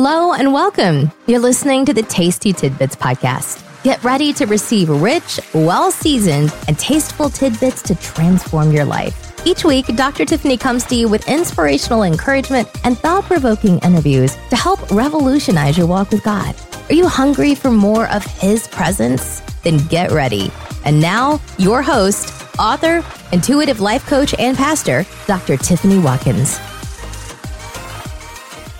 Hello and welcome. You're listening to the Tasty Tidbits Podcast. Get ready to receive rich, well seasoned, and tasteful tidbits to transform your life. Each week, Dr. Tiffany comes to you with inspirational encouragement and thought provoking interviews to help revolutionize your walk with God. Are you hungry for more of His presence? Then get ready. And now, your host, author, intuitive life coach, and pastor, Dr. Tiffany Watkins.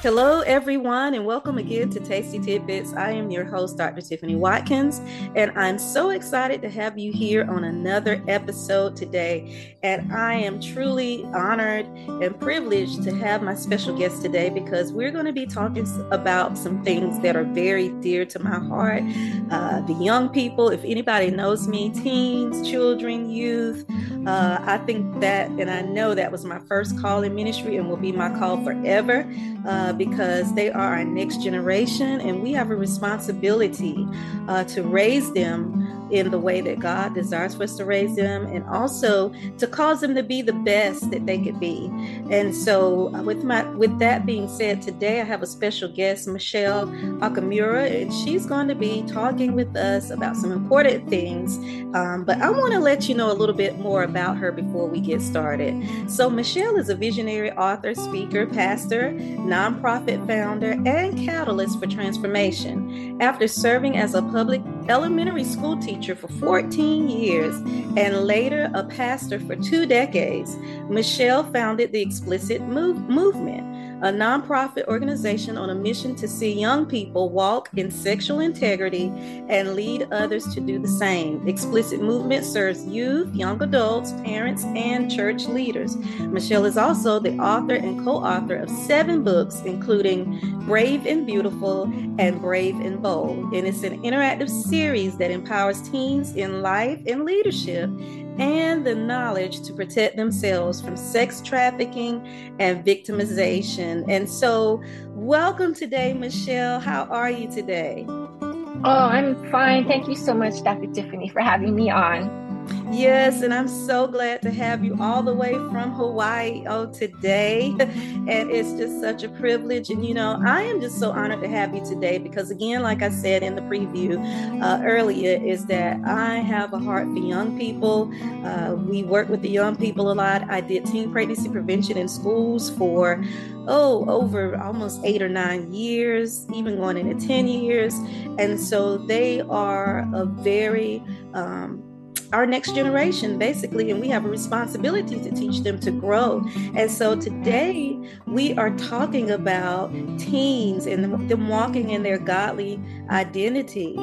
Hello, everyone, and welcome again to Tasty Tidbits. I am your host, Dr. Tiffany Watkins, and I'm so excited to have you here on another episode today. And I am truly honored and privileged to have my special guest today because we're going to be talking about some things that are very dear to my heart. Uh, the young people, if anybody knows me, teens, children, youth, uh, I think that, and I know that was my first call in ministry and will be my call forever. Uh, uh, because they are our next generation and we have a responsibility uh, to raise them in the way that God desires for us to raise them and also to cause them to be the best that they could be. And so uh, with my with that being said, today I have a special guest, Michele Okimura, and she's going to be talking with us about some important things. Um, but I want to let you know a little bit more about her before we get started. So Michele is a visionary author, speaker, pastor, nonprofit founder, and catalyst for transformation. After serving as a public elementary school teacher for 14 years and later a pastor for two decades, Michele founded the Explicit Move- Movement a nonprofit organization on a mission to see young people walk in sexual integrity and lead others to do the same. Explicit Movement serves youth, young adults, parents, and church leaders. Michele is also the author and co author of seven books, including Brave and Beautiful and Brave and Bold. And it's an interactive series that empowers teens in life and leadership and the knowledge to protect themselves from sex trafficking and victimization. And so, welcome today, Michele. How are you today? Oh, I'm fine. Thank you so much, Dr. Tiffany, for having me on. Yes, and I'm so glad to have you all the way from Hawaii oh today. And it's just such a privilege. And you know, I am just so honored to have you today because again, like I said in the preview uh, earlier, is that I have a heart for young people. Uh, we work with the young people a lot. I did teen pregnancy prevention in schools for oh over almost eight or nine years, even going into 10 years. And so they are a very um, our next generation, basically, and we have a responsibility to teach them to grow. And so today we are talking about teens and them walking in their godly identity.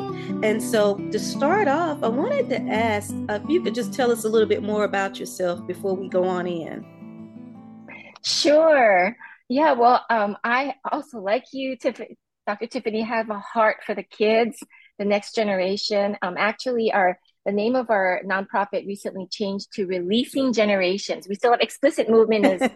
And so to start off, I wanted to ask if you could just tell us a little bit more about yourself before we go on in. Sure. Yeah, well, um, I also, like you, Dr. Tiffany, have a heart for the kids, the next generation. Um, actually, our the name of our nonprofit recently changed to Releasing Generations. We still have explicit movement is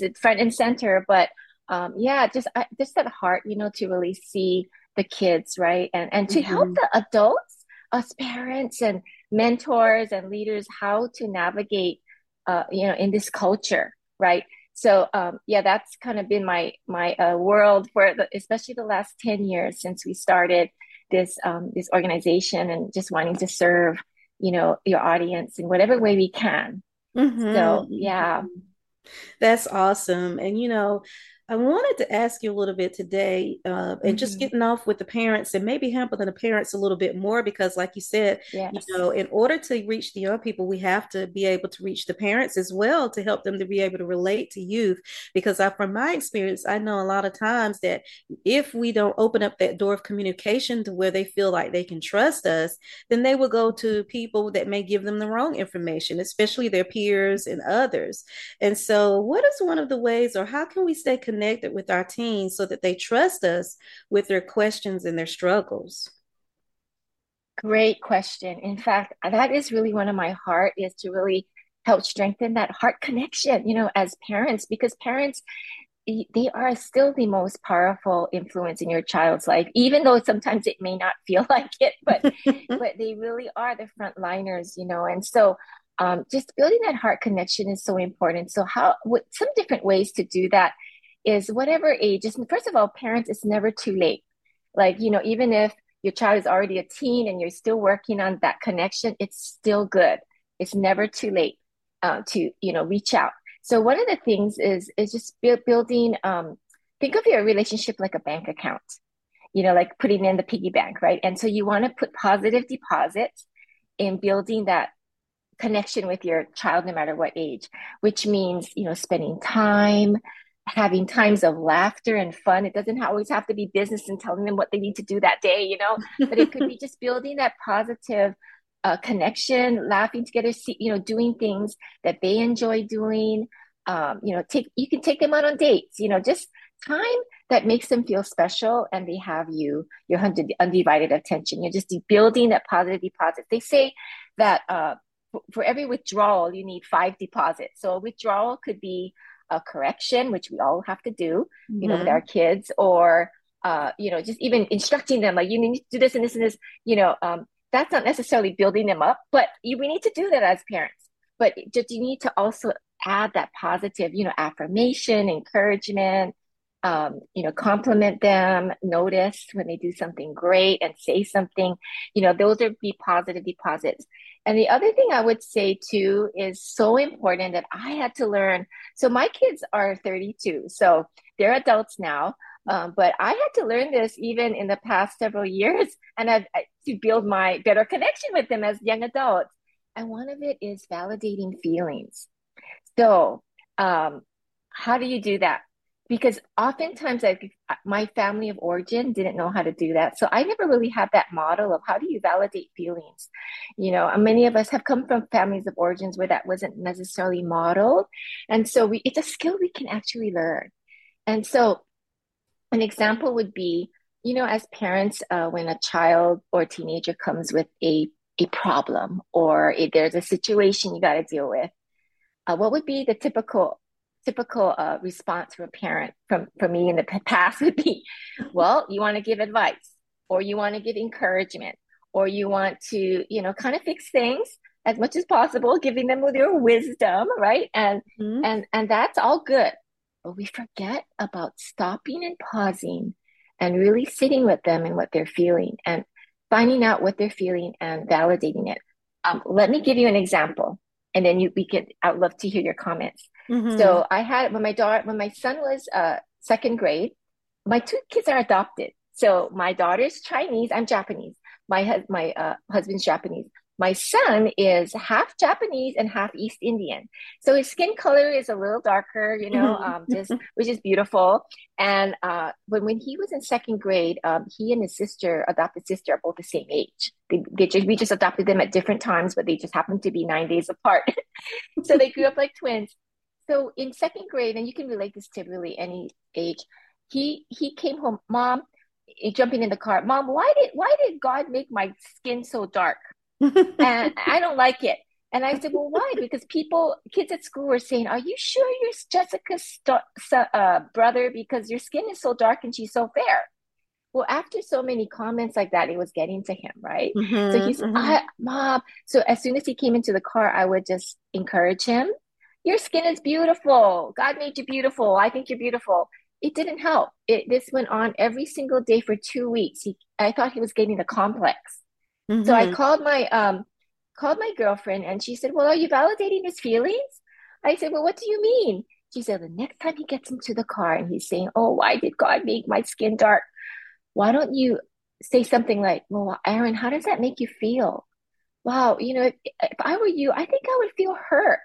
is front and center, but um, yeah, just just that heart, you know, to really see the kids, right, and and to mm-hmm. help the adults, us parents and mentors and leaders, how to navigate, uh, you know, in this culture, right. So um, yeah, that's kind of been my my uh, world for the, especially the last ten years since we started this um, this organization and just wanting to serve you know your audience in whatever way we can. Mm-hmm. so yeah. That's awesome. And you know I wanted to ask you a little bit today, uh, and mm-hmm. just getting off with the parents and maybe hampering the parents a little bit more because, like you said, yes. you know, in order to reach the young people, we have to be able to reach the parents as well to help them to be able to relate to youth. Because I, from my experience, I know a lot of times that if we don't open up that door of communication to where they feel like they can trust us, then they will go to people that may give them the wrong information, especially their peers and others. And so, what is one of the ways, or how can we stay connected? Connected with our teens so that they trust us with their questions and their struggles? Great question. In fact, that is really one of my heart is to really help strengthen that heart connection, you know, as parents, because parents, they are still the most powerful influence in your child's life, even though sometimes it may not feel like it, but but they really are the frontliners, you know. And so um, just building that heart connection is so important. So how what some different ways to do that is whatever age, just first of all, parents, it's never too late. Like, you know, even if your child is already a teen and you're still working on that connection, it's still good. It's never too late uh, to, you know, reach out. So one of the things is is just building. Um, think of your relationship like a bank account. You know, like putting in the piggy bank, right? And so you want to put positive deposits in building that connection with your child, no matter what age. Which means, you know, spending time, having times of laughter and fun. It doesn't always have to be business and telling them what they need to do that day, you know, but it could be just building that positive uh, connection, laughing together, see, you know, doing things that they enjoy doing. Um, you know, take you can take them out on dates. You know, just time that makes them feel special, and they have you your undivided attention. You're just building that positive deposit. They say that uh, for, for every withdrawal, you need five deposits. So a withdrawal could be a correction, which we all have to do, you mm-hmm. know, with mm-hmm. our kids, or uh, you know, just even instructing them like you need to do this and this and this. You know, um, that's not necessarily building them up, but you, we need to do that as parents. But just you need to also add that positive, you know, affirmation, encouragement, um, you know, compliment them, notice when they do something great and say something, you know, those are be positive deposits. And the other thing I would say too is so important that I had to learn. So my kids are 32, so they're adults now. Um, but I had to learn this even in the past several years, and I've, to build my better connection with them as young adults. And one of it is validating feelings. So, um, how do you do that? Because oftentimes, I, my family of origin didn't know how to do that. So I never really had that model of how do you validate feelings. You know, many of us have come from families of origins where that wasn't necessarily modeled, and so we, it's a skill we can actually learn. And so an example would be, you know, as parents, uh, when a child or teenager comes with a a problem or there's a situation you got to deal with, uh, what would be the typical typical uh, response from a parent from from me in the past would be, well, you want to give advice or you want to give encouragement or you want to, you know, kind of fix things as much as possible, giving them with your wisdom, right? And mm-hmm. and and that's all good but we forget about stopping and pausing and really sitting with them and what they're feeling and finding out what they're feeling and validating it. Um, let me give you an example, and then you we could. I'd love to hear your comments. Mm-hmm. So I had when my daughter, when my son was uh, second grade, my two kids are adopted. So my daughter's Chinese, I'm Japanese. My my uh, husband's Japanese my son is half Japanese and half East Indian. So his skin color is a little darker, you know, mm-hmm. um, just which is beautiful. And uh, when when he was in second grade, um, he and his sister, adopted sister, are both the same age. They, they just, we just adopted them at different times, but they just happened to be nine days apart. so they grew up like twins. So in second grade, and you can relate this to really any age, he he came home, mom, jumping in the car, mom, why did why did God make my skin so dark? And I don't like it. And I said, well, why? Because people, kids at school were saying, are you sure you're Jessica's uh, brother? Because your skin is so dark and she's so fair. Well, after so many comments like that, it was getting to him, right? Mm-hmm, so he's, mm-hmm. mom. So as soon as he came into the car, I would just encourage him. Your skin is beautiful. God made you beautiful. I think you're beautiful. It didn't help. It, this went on every single day for two weeks. He, I thought he was getting a complex. Mm-hmm. So I mm-hmm. called my um called my girlfriend and she said, Well, are you validating his feelings? I said, Well, what do you mean? She said, The next time he gets into the car and he's saying, Oh, why did God make my skin dark? Why don't you say something like, Well, Aaron, how does that make you feel? Wow, you know, if, if I were you, I think I would feel hurt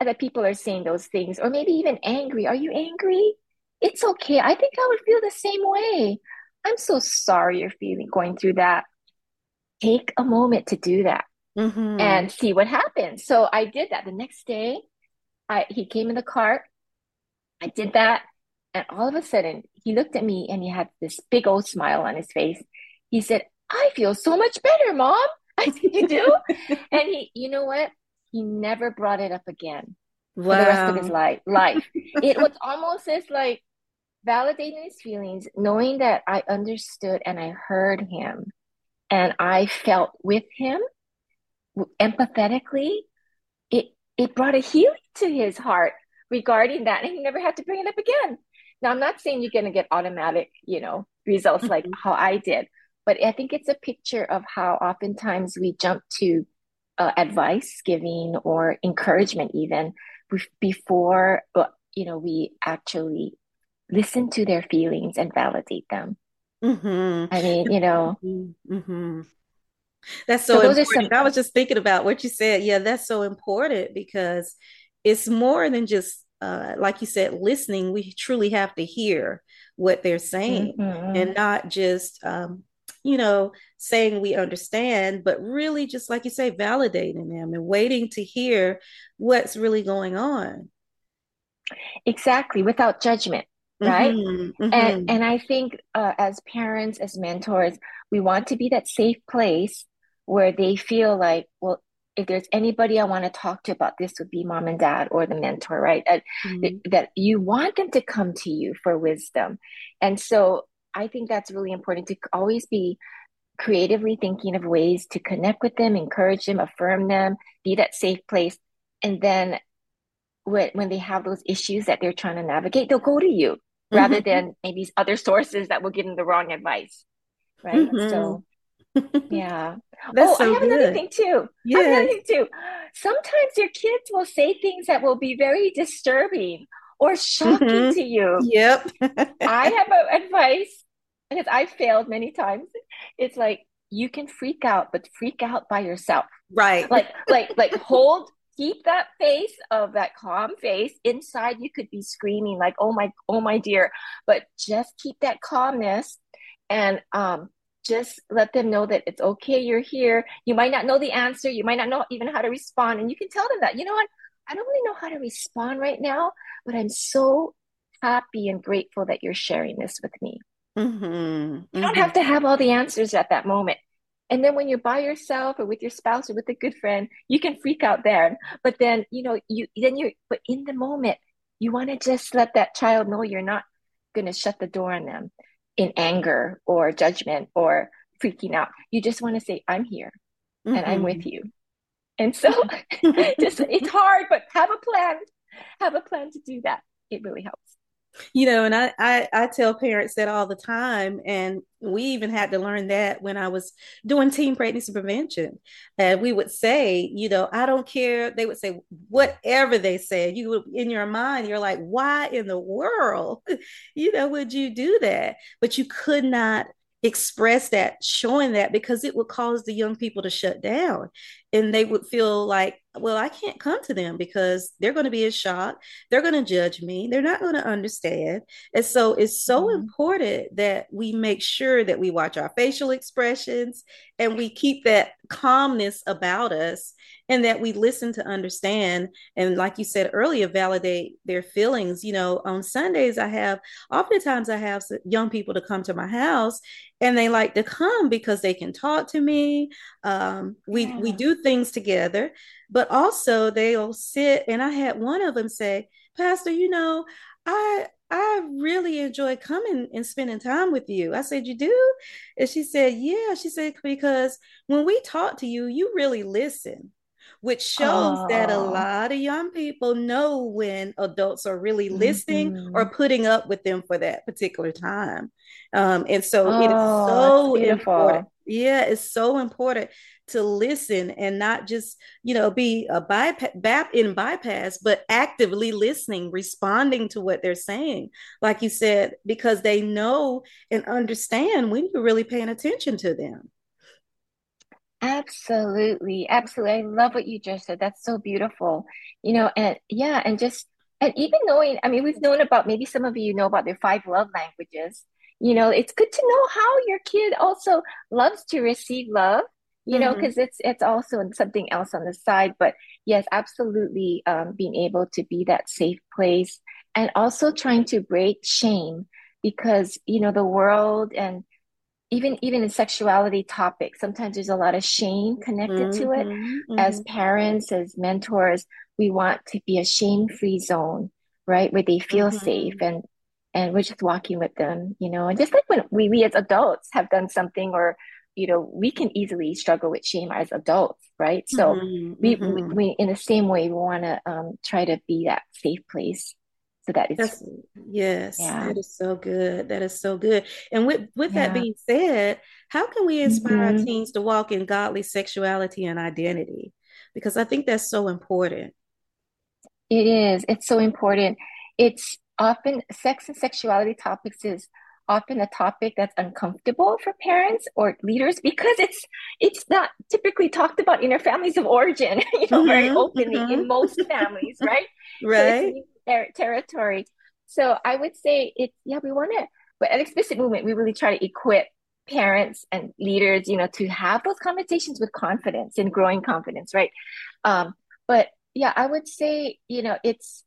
that people are saying those things, or maybe even angry. Are you angry? It's okay. I think I would feel the same way. I'm so sorry you're feeling going through that take a moment to do that mm-hmm. and see what happens. So I did that. The next day, I he came in the cart. I did that, and all of a sudden, he looked at me and he had this big old smile on his face. He said, "I feel so much better, mom." I said, "You do?" and he, you know what? He never brought it up again wow. for the rest of his life. Life. it was almost as like validating his feelings, knowing that I understood and I heard him and I felt with him empathetically, it it brought a healing to his heart regarding that, and he never had to bring it up again. Now, I'm not saying you're going to get automatic, you know, results like mm-hmm. how I did, but I think it's a picture of how oftentimes we jump to uh, advice giving or encouragement even before, uh, you know, we actually listen to their feelings and validate them. Mm-hmm. I mean, you know. Mm-hmm. That's so, so important. Some- I was just thinking about what you said. Yeah, that's so important because it's more than just uh, like you said, listening. We truly have to hear what they're saying mm-hmm. and not just um, you know saying we understand but really just like you say validating them and waiting to hear what's really going on exactly without judgment right? Mm-hmm, mm-hmm. and and i think uh, as parents as mentors we want to be that safe place where they feel like well if there's anybody i want to talk to about this would be mom and dad or the mentor right? Mm-hmm. that you want them to come to you for wisdom. And so i think that's really important to always be creatively thinking of ways to connect with them encourage them affirm them be that safe place. And then when, when they have those issues that they're trying to navigate they'll go to you mm-hmm. rather than maybe other sources that will give them the wrong advice right mm-hmm. so yeah. That's oh, so I have good. another thing too. Yeah. I have another thing too. Sometimes your kids will say things that will be very disturbing or shocking mm-hmm. to you. Yep. I have a, advice because I've failed many times. It's like you can freak out, but freak out by yourself. Right. Like like like hold keep that face of that calm face. Inside you could be screaming like oh my oh my dear but just keep that calmness and um just let them know that it's okay you're here. You might not know the answer. You might not know even how to respond and you can tell them that you know what? I don't really know how to respond right now but i'm so happy and grateful that you're sharing this with me. Mm-hmm. Mm-hmm. you don't have to have all the answers at that moment and then when you're by yourself or with your spouse or with a good friend you can freak out there but then you know you then you're but in the moment you want to just let that child know you're not going to shut the door on them in anger or judgment or freaking out. You just want to say, I'm here mm-hmm. and I'm with mm-hmm. you. And so just it's hard, but have a plan. Have a plan to do that. It really helps you know and I, I, I tell parents that all the time and we even had to learn that when i was doing teen pregnancy prevention. And we would say you know i don't care they would say whatever they said you would in your mind you're like why in the world you know would you do that? But you could not express that showing that because it would cause the young people to shut down and they would feel like well i can't come to them because they're going to be in shock. They're going to judge me. They're not going to understand. And so it's so mm-hmm. important that we make sure that we watch our facial expressions and we keep that calmness about us and that we listen to understand and like you said earlier validate their feelings. You know on sundays i have oftentimes i have young people to come to my house and they like to come because they can talk to me um, we yeah. we do things together but also they'll sit and i had one of them say pastor you know i I really enjoy coming and spending time with you. I said, You do? And she said, Yeah. She said, Because when we talk to you, you really listen which shows Aww. that a lot of young people know when adults are really listening mm-hmm. or putting up with them for that particular time. Um, and so oh, it is so important. Yeah, it's so important to listen and not just, you know, be a bypass in bypass, but actively listening, responding to what they're saying. Like you said, because they know and understand when you're really paying attention to them. Absolutely. Absolutely. I love what you just said. That's so beautiful. You know, and yeah, and just, and even knowing, I mean, we've known about, maybe some of you know about their five love languages. You know, it's good to know how your kid also loves to receive love, you know, because mm-hmm. it's, it's also something else on the side. But yes, absolutely. Um, being able to be that safe place and also trying to break shame because, you know, the world and, even even in sexuality topics sometimes there's a lot of shame connected mm-hmm, to it mm-hmm. as parents as mentors we want to be a shame free zone right where they feel mm-hmm. safe and and we're just walking with them you know and just like when we, we as adults have done something or you know we can easily struggle with shame as adults right so mm-hmm, we, we, mm-hmm. we in the same way we want to um, try to be that safe place So that is That's, yes, yeah. that is so good. That is so good. And with with yeah. that being said, how can we inspire mm-hmm. our teens to walk in godly sexuality and identity? Because I think that's so important. It is. It's so important. It's often sex and sexuality topics is often a topic that's uncomfortable for parents or leaders because it's it's not typically talked about in their families of origin you know mm-hmm, very openly mm-hmm. in most families right right so ter- territory. So i would say it's yeah we want to but at explicit movement we really try to equip parents and leaders you know to have those conversations with confidence and growing confidence right? Um but yeah i would say you know it's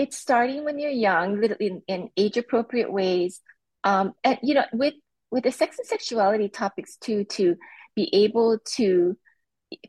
it's starting when you're young in, in age appropriate ways. Um, and you know with with the sex and sexuality topics too to be able to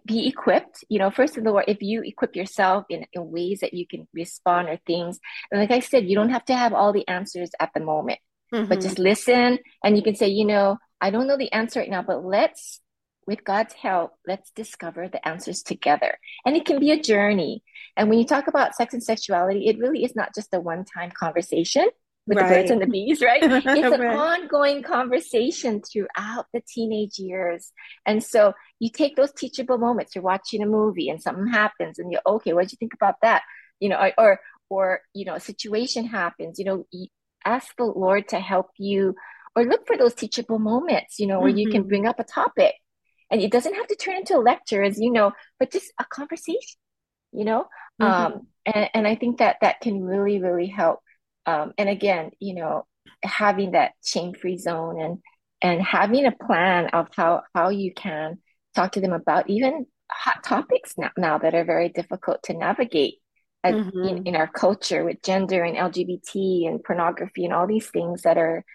be equipped you know first of all if you equip yourself in, in ways that you can respond or things and like i said you don't have to have all the answers at the moment mm-hmm. but just listen and you can say you know i don't know the answer right now but let's with god's help let's discover the answers together. And it can be a journey. And when you talk about sex and sexuality it really is not just a one-time conversation with right. the birds and the bees, right? It's an right. ongoing conversation throughout the teenage years. And so you take those teachable moments. You're watching a movie and something happens, and you're okay. What do you think about that? You know, or, or or you know, a situation happens. You know, ask the Lord to help you, or look for those teachable moments. You know, where mm-hmm. you can mm-hmm. bring up a topic, and it doesn't have to turn into a lecture, as you know, but just a conversation. You know, mm-hmm. um, and and I think that that can really really help um, and again you know having that shame free zone and and having a plan of how how you can talk to them about even hot topics now, now that are very difficult to navigate as, mm-hmm. in, in our culture with gender and lgbt and pornography and all these things that are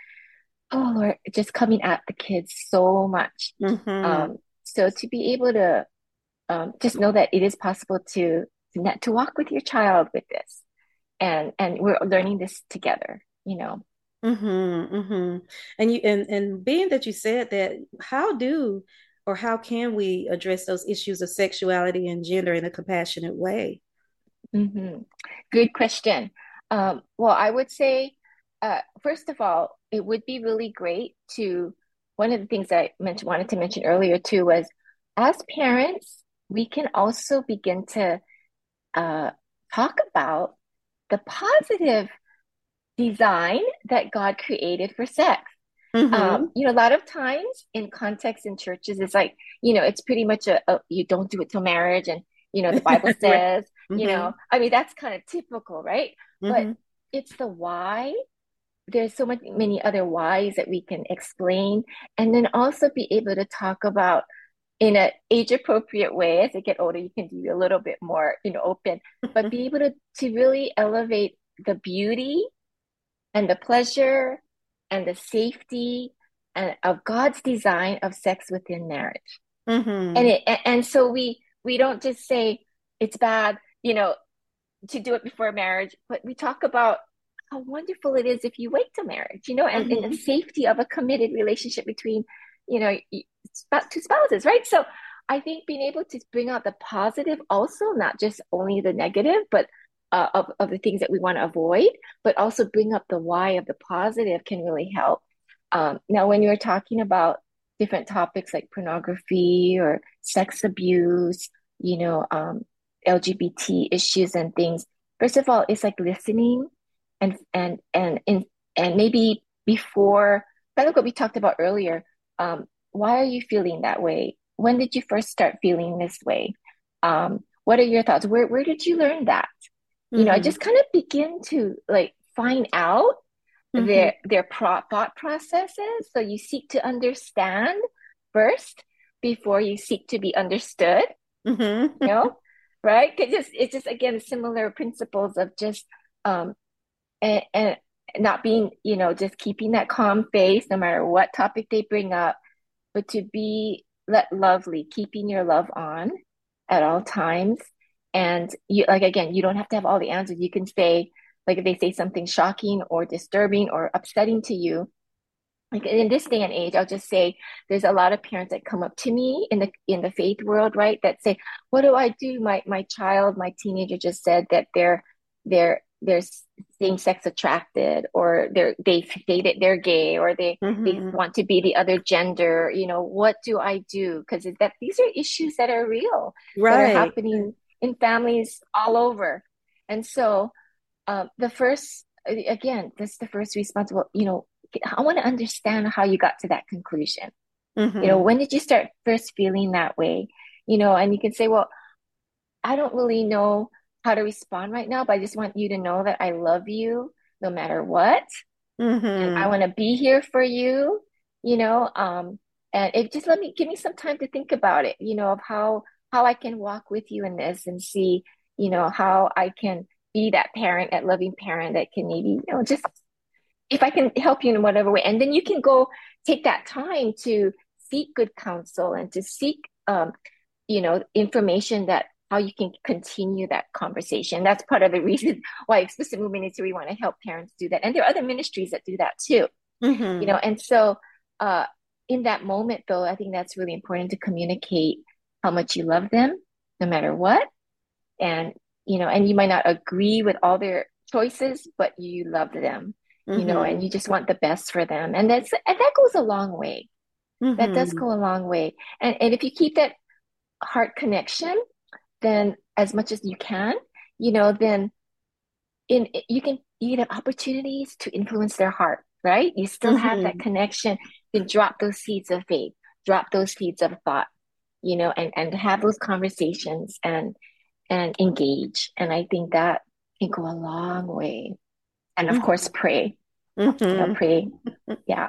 oh lord just coming at the kids so much mm-hmm. um, so to be able to um, just know that it is possible to to walk with your child with this and and we're learning this together you know mm-hmm, mm-hmm. and you and and being that you said that how do or how can we address those issues of sexuality and gender in a compassionate way mm-hmm. good question um, well i would say uh, first of all it would be really great to one of the things i mentioned wanted to mention earlier too was as parents we can also begin to uh, talk about the positive design that God created for sex. Mm-hmm. Um, you know, a lot of times in context in churches, it's like, you know, it's pretty much a, a you don't do it till marriage, and you know, the Bible says, mm-hmm. you know, I mean, that's kind of typical, right? Mm-hmm. But it's the why. There's so many many other whys that we can explain, and then also be able to talk about in an age appropriate way as they get older you can be a little bit more you know open but be able to to really elevate the beauty and the pleasure and the safety and of god's design of sex within marriage mm-hmm. and it and so we we don't just say it's bad you know to do it before marriage but we talk about how wonderful it is if you wait to marriage you know and, mm-hmm. and the safety of a committed relationship between you know two spouses, right? So I think being able to bring out the positive also, not just only the negative, but uh, of, of the things that we want to avoid, but also bring up the why of the positive can really help. Um, now, when you're talking about different topics like pornography or sex abuse, you know, um, LGBT issues and things, first of all, it's like listening and and and and, and maybe before, kind of what we talked about earlier, um, why are you feeling that way? When did you first start feeling this way? Um, what are your thoughts? Where where did you learn that? Mm-hmm. You know, I mm-hmm. just kind of begin to like find out mm-hmm. their their pro- thought processes. So you seek to understand first before you seek to be understood. Mm-hmm. You know, right? It's just it's just again similar principles of just um and, and not being you know just keeping that calm face no matter what topic they bring up but to be let lovely keeping your love on at all times. And you like again you don't have to have all the answers. You can say like if they say something shocking or disturbing or upsetting to you like in this day and age i'll just say there's a lot of parents that come up to me in the in the faith world right that say what do i do? My my child my teenager just said that they're they're they're same sex attracted or they're they've dated they're gay or they mm-hmm. they want to be the other gender you know what do i do because that these are issues that are real right. that are happening in families all over and so um, the first again this is the first responsible you know i want to understand how you got to that conclusion mm-hmm. you know when did you start first feeling that way you know and you can say well i don't really know how to respond right now, but I just want you to know that I love you no matter what. Mm-hmm. And I want to be here for you, you know. Um, and it just let me give me some time to think about it, you know, of how how I can walk with you in this and see, you know, how I can be that parent, that loving parent that can maybe, you know, just if I can help you in whatever way. And then you can go take that time to seek good counsel and to seek um, you know, information that how you can continue that conversation. That's part of the reason why Explicit Movement is we want to help parents do that. And there are other ministries that do that too. Mm-hmm. You know, and so uh, in that moment though, I think that's really important to communicate how much you love them, no matter what. And you know, and you might not agree with all their choices, but you love them, mm-hmm. you know, mm-hmm. and you just want the best for them. And that's and that goes a long way. Mm-hmm. That does mm-hmm. go a long way. And and if you keep that heart connection, then as much as you can, you know, then in you can you have opportunities to influence their heart, right? You still mm-hmm. have that mm-hmm. connection to drop those seeds of faith, drop those seeds of thought, you know, and and have those conversations and and engage. And I think that can go a long way. And of mm-hmm. course, pray. Mm-hmm. You know, mm-hmm. pray. Yeah.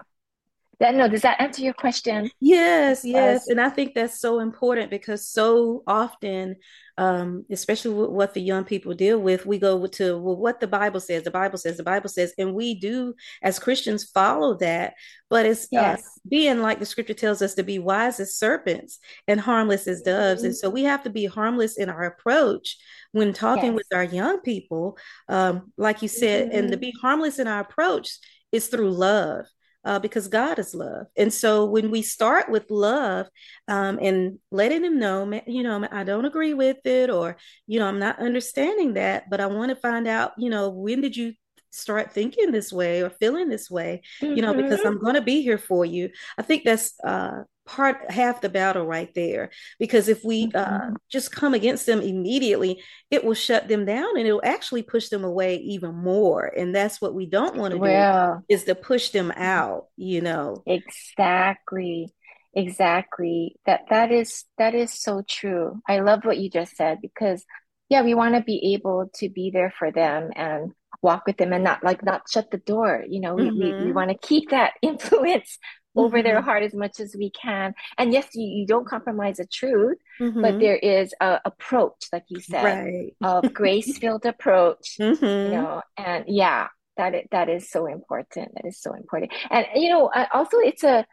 That, no, does that answer your question? Yes, yes. and I think that's so important because so often, um, especially what the young people deal with, we go to well, what the Bible says, the Bible says, the Bible says, and we do as Christians follow that. But it's uh, yes. being like the scripture tells us to be wise as serpents and harmless as doves. Mm-hmm. And so we have to be harmless in our approach when talking yes. with our young people, um, like you said, mm-hmm. and to mm-hmm. be harmless in our approach is through love uh, because God is love. And so when we start with love um, and letting them know, you know, I don't agree with it, or, you know, I'm not understanding that, but I want to find out, you know, when did you start thinking this way or feeling this way, mm-hmm. you know, because mm-hmm. I'm going to be here for you. I think that's uh, part half the battle right there because if we uh, mm-hmm. just come against them immediately it will shut them down and it will actually push them away even more and that's what we don't want to well, do is to push them out you know exactly exactly that that is that is so true i love what you just said because yeah we want to be able to be there for them and walk with them and not like not shut the door you know mm-hmm. we, we, we mm-hmm. want to keep that influence over their mm-hmm. heart as much as we can. And yes, you, you don't compromise the truth, mm-hmm. but there is a approach, like you said, right. of grace filled approach. Mm-hmm. You know, and yeah, that is, that is so important. That is so important. And you know, also it's a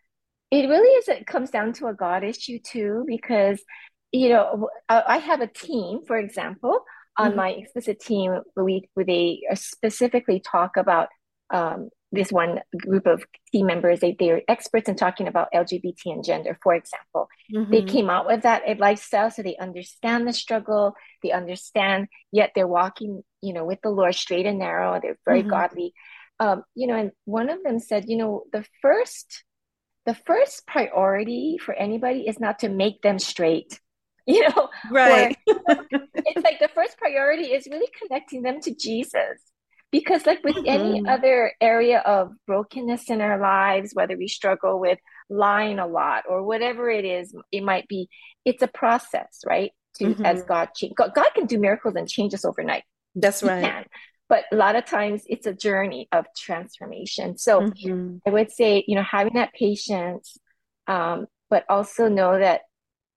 it really is it comes down to a God issue too, because you know I have a team, for example, on mm-hmm. my explicit team, where we they specifically talk about um, this one group of team members, they, they're experts in talking about LGBT and gender, for example. Mm-hmm. They came out with that lifestyle so they understand the struggle, they understand, yet they're walking, you know, with the Lord straight and narrow, they're very mm-hmm. godly. Um, you know, and one of them said, you know, the first the first priority for anybody is not to make them straight you know right it's like the first priority is really connecting them to jesus because like with mm-hmm. any other area of brokenness in our lives whether we struggle with lying a lot or whatever it is it might be it's a process right to mm-hmm. as god change god, god, can do miracles and change us overnight that's he right can. but a lot of times it's a journey of transformation so mm-hmm. i would say you know having that patience um, but also know that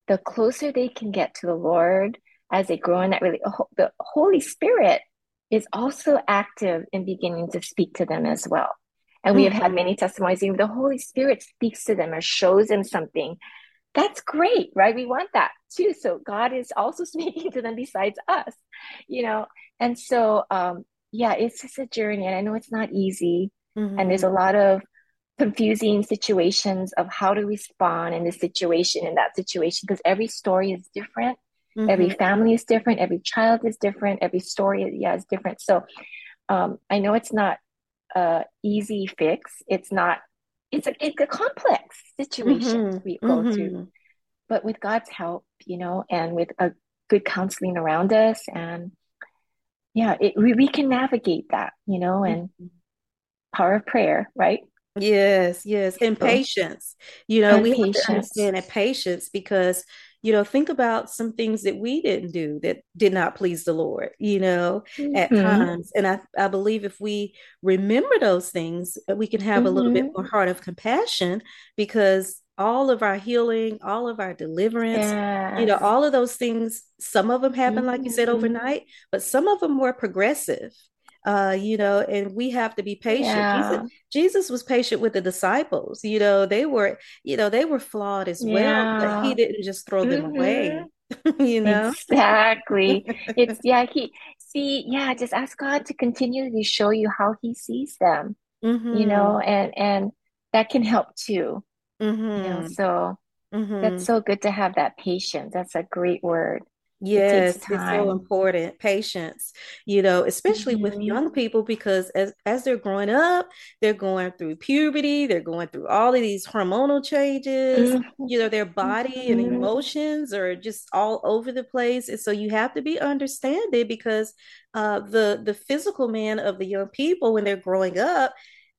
the closer they can get to the lord as they grow in that really the holy spirit is also active in beginning to speak to them as well. And we have had many testimonies, even the Holy Spirit speaks to them or shows them something. That's great, right? We want that too. So God is also speaking to them besides us, you know? And so, um, yeah, it's just a journey. And I know it's not easy. Mm-hmm. And there's a lot of confusing situations of how to respond in this situation, in that situation, because every story is different. Mm-hmm. Every family is different. Every child is different. Every story, yeah, is different. So, um, I know it's not a easy fix. It's not. It's a it's a complex situation mm-hmm. we go mm-hmm. through, but with God's help, you know, and with a good counseling around us, and yeah, it, we we can navigate that, you know, and mm-hmm. power of prayer, right? Yes, yes, and patience. You know, and we patience. have to understand and patience because you know, think about some things that we didn't do that did not please the Lord, you know, mm-hmm. at times. And I, I believe if we remember those things, uh, we can have mm-hmm. a little bit mm-hmm. more heart of compassion because all of our healing, all of our deliverance, yes. you know, all of those things, some of them happen, mm-hmm. like you said, mm-hmm. overnight, but some of them were progressive uh, you know, and we have to be patient. Yeah. Jesus, Jesus, was patient with the disciples. You know, they were, you know, they were flawed as well, but he didn't just throw mm-hmm. them away. you know, exactly. it's yeah. He see, yeah. Just ask God to continually show you how He sees them. Mm-hmm. You know, and and that can help too. Mm-hmm. You know, mm-hmm. so mm-hmm. that's so good to have that patience. That's a great word. Yes, it it's so important. Patience, you know, especially mm-hmm. with young people, because as as they're growing up, they're going through puberty, they're going through all of these hormonal changes. Mm-hmm. You know, their body mm-hmm. and emotions are just all over the place, and so you have to be understanding because uh, the the physical man of the young people when they're growing up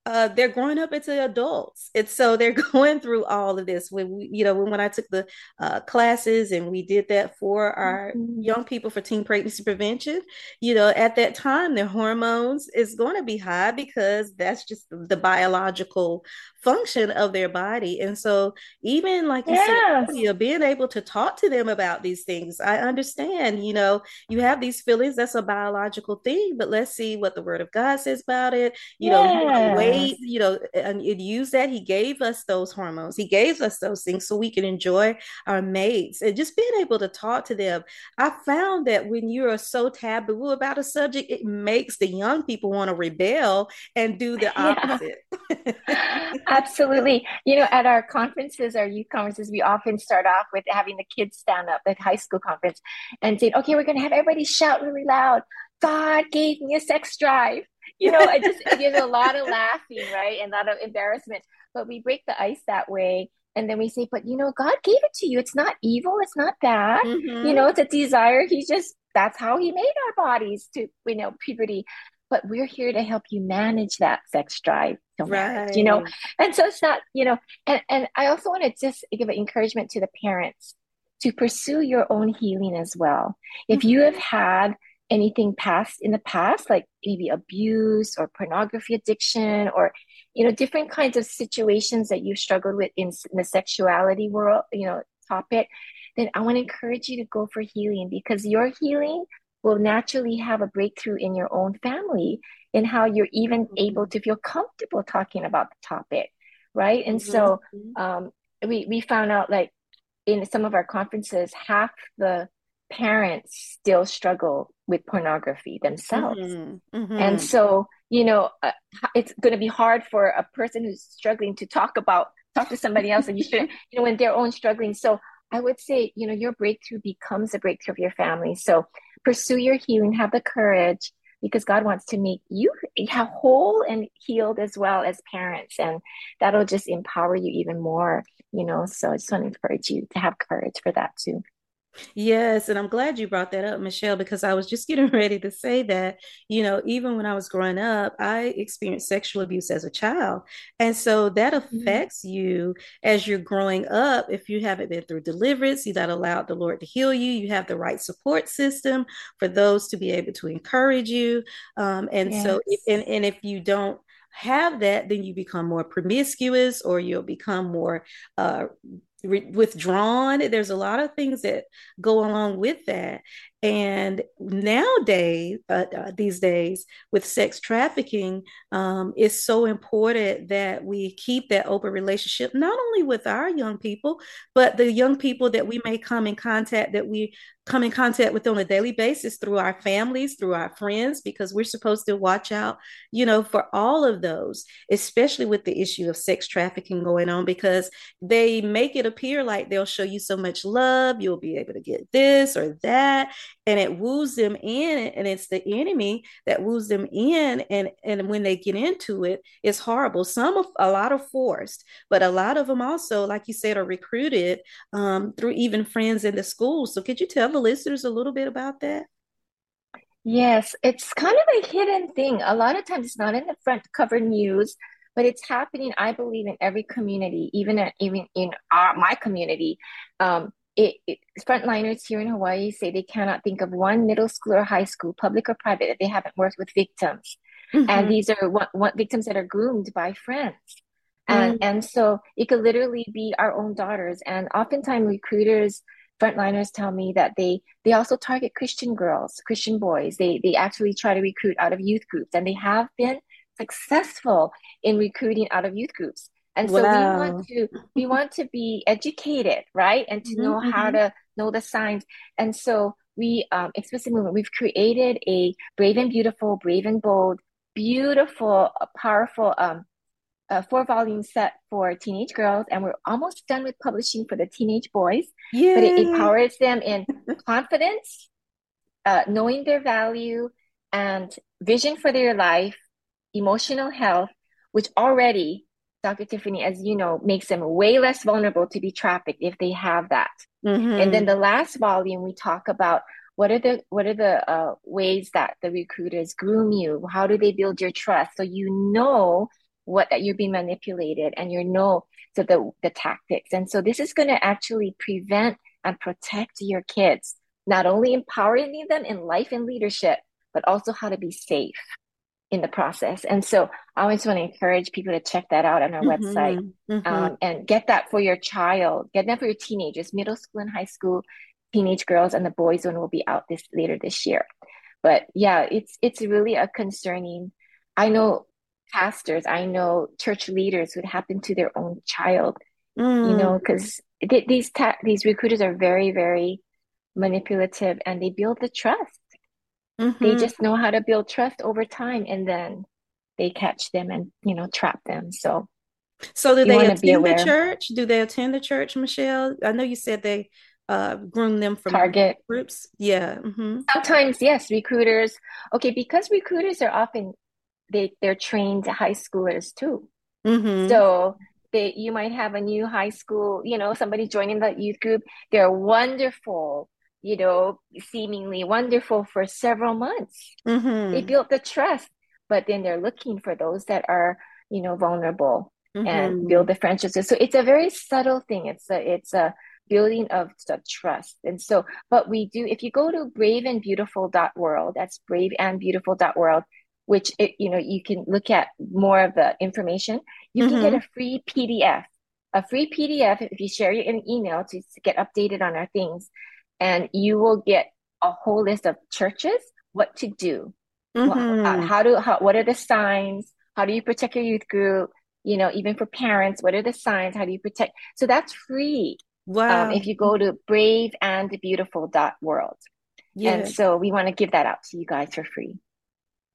uh, they're growing up into adults. And so they're going through all of this. When we, you know, when, when I took the uh, classes and we did that for our mm-hmm. young people for teen pregnancy prevention, you know, at that time, their hormones is going to be high because that's just the biological function of their body. And so, even like you yes. said, being able to talk to them about these things, I understand, you know, you have these feelings, that's a biological thing, but let's see what the word of God says about it. You yes. know, you know, and it used that. He gave us those hormones, He gave us those things so we can enjoy our mates and just being able to talk to them. I found that when you are so taboo about a subject, it makes the young people want to rebel and do the opposite. Yeah. Absolutely. You know, at our conferences, our youth conferences, we often start off with having the kids stand up at high school conference and say, okay, we're going to have everybody shout really loud. God gave me a sex drive. You know, it just, there's a lot of laughing, right? And a lot of embarrassment. But we break the ice that way. And then we say, but you know, God gave it to you. It's not evil. It's not bad. Mm-hmm. You know, it's a desire. He just, that's how he made our bodies to, you know, puberty but we're here to help you manage that sex drive right. you know and so it's not you know and, and i also want to just give an encouragement to the parents to pursue your own healing as well if mm-hmm. you have had anything past in the past like maybe abuse or pornography addiction or you know different kinds of situations that you've struggled with in, in the sexuality world you know topic then i want to encourage you to go for healing because your healing will naturally have a breakthrough in your own family in how you're even mm-hmm. able to feel comfortable talking about the topic right and mm-hmm. so um, we, we found out like in some of our conferences half the parents still struggle with pornography themselves mm-hmm. mm-hmm. and so you know uh, it's going to be hard for a person who's struggling to talk about talk to somebody else and you should you know when they're own struggling so i would say you know your breakthrough becomes a breakthrough of your family so pursue your healing, have the courage because God wants to make you whole and healed as well as parents. And that'll just empower you even more, you know. So I just want to encourage you to have courage for that too. Yes, and I'm glad you brought that up, Michele, because I was just getting ready to say that, you know, even when I was growing up, I experienced sexual abuse as a child. And so that mm-hmm. affects mm-hmm. you as you're growing up. If you haven't been through deliverance, you that allowed the Lord to heal you, you have the right support system for those to be able to encourage you. Um, and yes. so, if, and, and if you don't have that, then you become more promiscuous or you'll become more uh, re- withdrawn. There's a lot of things that go along with that. And nowadays, uh, uh, these days, with sex trafficking, um, it's so important that we keep that open relationship, not only with our young people, but the young people that we may come in contact that we come in contact with on a daily basis through our families, through our friends, because we're supposed to watch out, you know, for all of those, especially with the issue of sex trafficking going on, because they make it appear like they'll show you so much love, you'll be able to get this or that, and it woos them in, and it's the enemy that woos them in, and and when they get into it, it's horrible. Some of a lot of forced, but a lot of them also, like you said, are recruited um, through even friends in the school. So could you tell the listeners a little bit about that? Yes, it's kind of a hidden thing. A lot of times it's not in the front cover news, but it's happening, I believe, in every community, even at, even in our, my community. Um, it, it, frontliners here in Hawaii say they cannot think of one middle school or high school, public or private, that they haven't worked with victims. Mm-hmm. And these are what, what victims that are groomed by friends. And, mm-hmm. and so it could literally be our own daughters. And oftentimes recruiters frontliners tell me that they they also target Christian girls, Christian boys. They they actually try to recruit out of youth groups, and they have been successful in recruiting out of youth groups. And so wow. we want to we want to be educated, right, and to mm-hmm, know how mm-hmm. to know the signs. And so we um, Explicit Movement we've created a brave and beautiful, brave and bold, beautiful, powerful um, a four volume set for teenage girls, and we're almost done with publishing for the teenage boys. Yay. But it empowers them in confidence, uh, knowing their value, and vision for their life, emotional health, which already, Dr. Tiffany, as you know, makes them way less vulnerable to be trafficked if they have that. Mm-hmm. And then the last volume, we talk about what are the what are the uh, ways that the recruiters groom you how do they build your trust so you know what that you're being manipulated and you know so the the tactics and so this is going to actually prevent and protect your kids not only empowering them in life and leadership but also how to be safe in the process and so i always want to encourage people to check that out on our mm-hmm, website mm-hmm. Um, and get that for your child get that for your teenagers middle school and high school teenage girls and the boys one will be out this later this year but yeah it's it's really a concerning i know pastors, I know church leaders would happen to their own child, mm. you know, because th- these ta- these recruiters are very, very manipulative and they build the trust. Mm-hmm. They just know how to build trust over time and then they catch them and, you know, trap them. So, so do they attend the church? Do they attend the church, Michele? I know you said they uh, groom them from target groups. Yeah. Mm-hmm. Sometimes, yes, recruiters. Okay, because recruiters are often they they're trained high schoolers too. Mm-hmm. So they you might have a new high school, you know, somebody joining that youth group. They're wonderful, you know, seemingly wonderful for several months. Mm-hmm. They built the trust, but then they're looking for those that are, you know, vulnerable mm-hmm. and build the friendships. So it's a very subtle thing. It's a it's a building of the trust. And so, but we do, if you go to braveandbeautiful.world, that's braveandbeautiful.world, which it, you know you can look at more of the information you mm-hmm. can get mm-hmm. a free pdf a free pdf if you share an email to, to get updated on our things and you will get a whole list of churches what to do mm-hmm. how, how do how, what are the signs how do you protect your youth group you know even for parents what are the signs how do you protect so that's free wow um, if you go to braveandbeautiful.world yes. and so we want to give that out to you guys for free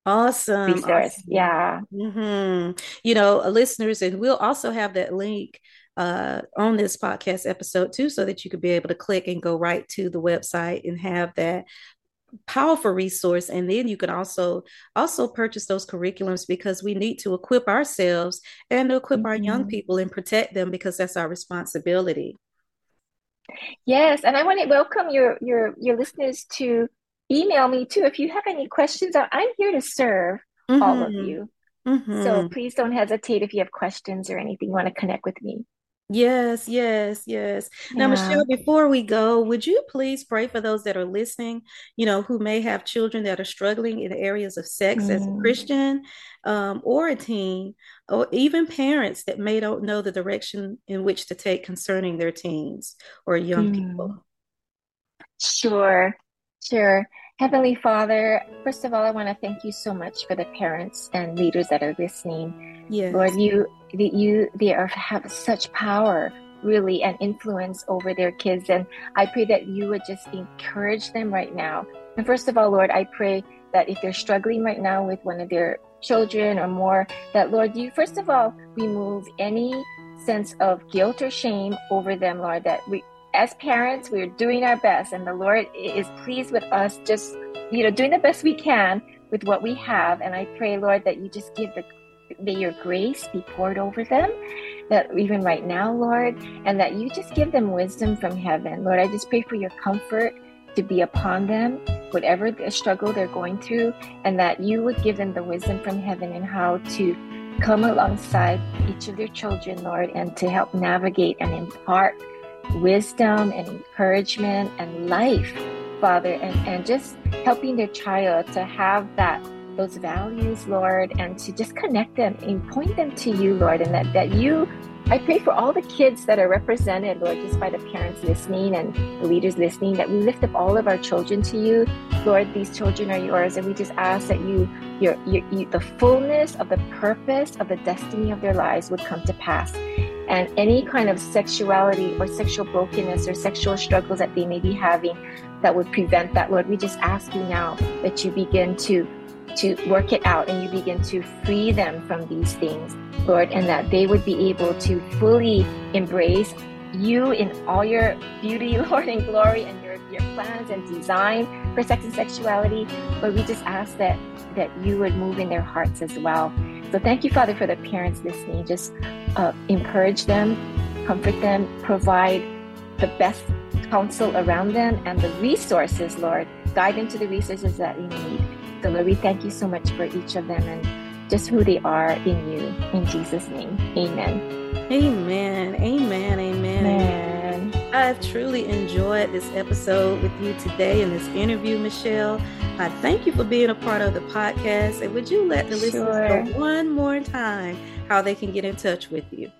Awesome. Awesome. Yeah. Mm-hmm. You know, uh, listeners, and we'll also have that link uh, on this podcast episode too, so that you could be able to click and go right to the website and have that powerful resource and then you can also also purchase those curriculums because we need to equip ourselves and equip mm-hmm. our young mm-hmm. people and protect them because that's our responsibility yes and i want to welcome your your your listeners to email me too if you have any questions. I'm here to serve mm-hmm. all of mm-hmm. you. Mm-hmm. So please don't hesitate if you have questions or anything you want to connect with me. Yes, yes, yes. Now, yeah. Michele, before we go, would you please pray for those that are listening, you know, who may have children that are struggling in areas of sex mm. as a mm. Christian um, or a teen, or even parents that may don't know the direction in which to take concerning their teens or young mm. people? Sure. Sure. Heavenly Father, first of all, I want to thank you so much for the parents and leaders that are listening. Yes. Lord, you, you, they are have such power, really, and influence over their kids, and I pray that you would just encourage them right now. And first of all, Lord, I pray that if they're struggling right now with one of their children or more, that Lord, you first of all remove any sense of guilt or shame over them, Lord, that we, as parents, we're doing our best and the Lord is pleased with us just, you know, doing the best we can with what we have. And I pray, Lord, that you just give the may your grace be poured over them, that even right now, Lord, and that you just give them wisdom from heaven. Lord, I just pray for your comfort to be upon them, whatever the struggle they're going through, and that you would give them the wisdom from heaven and how to come alongside each of their children, Lord, and to help navigate and impart wisdom and encouragement and life, Father, and, and just helping their child to have that those values, Lord, and to just connect them and point them to you, Lord, and that, that you I pray for all the kids that are represented, Lord, just by the parents listening and the leaders listening, that we lift up all of our children to you. Lord, these children are yours, and we just ask that you, your, your, you, the fullness of the purpose of the destiny of their lives would come to pass. And any kind of sexuality or sexual brokenness or sexual struggles that they may be having that would prevent that, Lord, we just ask you now that you begin to to work it out and you begin to free them from these things, Lord, and that they would be able to fully embrace you in all your beauty, Lord, and glory and your, your plans and design for sex and sexuality. But we just ask that that you would move in their hearts as well. So thank you, Father, for the parents listening. Just uh, encourage them, comfort them, provide the best counsel around them and the resources, Lord. Guide them to the resources that they need we thank you so much for each of them and just who they are in you. In Jesus' name, amen. Amen. Amen. Amen. Amen. I've truly enjoyed this episode with you today in this interview, Michele. I thank you for being a part of the podcast. And would you let the sure. listeners know one more time how they can get in touch with you?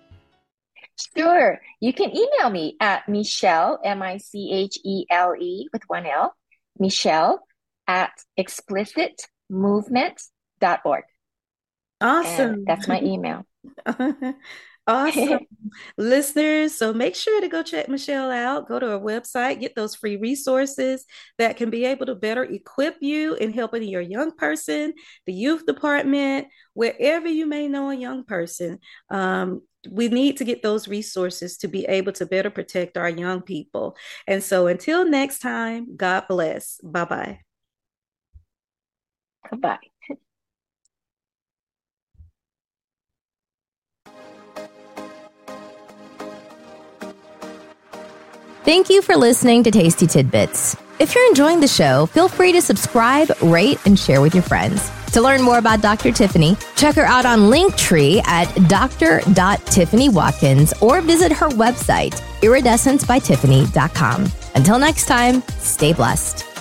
Sure. You can email me at Michele, M I C H E L E with one L, Michele at explicitmovement.org. Awesome. And that's my email. awesome. Listeners, so make sure to go check Michele out. Go to her website, get those free resources that can be able to better equip you in helping your young person, the youth department, wherever you may know a young person. Um, we need to get those resources to be able to better protect our young people. And so until next time, God bless. Bye bye. Bye. Thank you for listening to Tasty Tidbits. If you're enjoying the show, feel free to subscribe, rate, and share with your friends. To learn more about Dr. Tiffany, check her out on Linktree at dr.tiffanywatkins or visit her website, iridescencebytiffany.com. Until next time, stay blessed.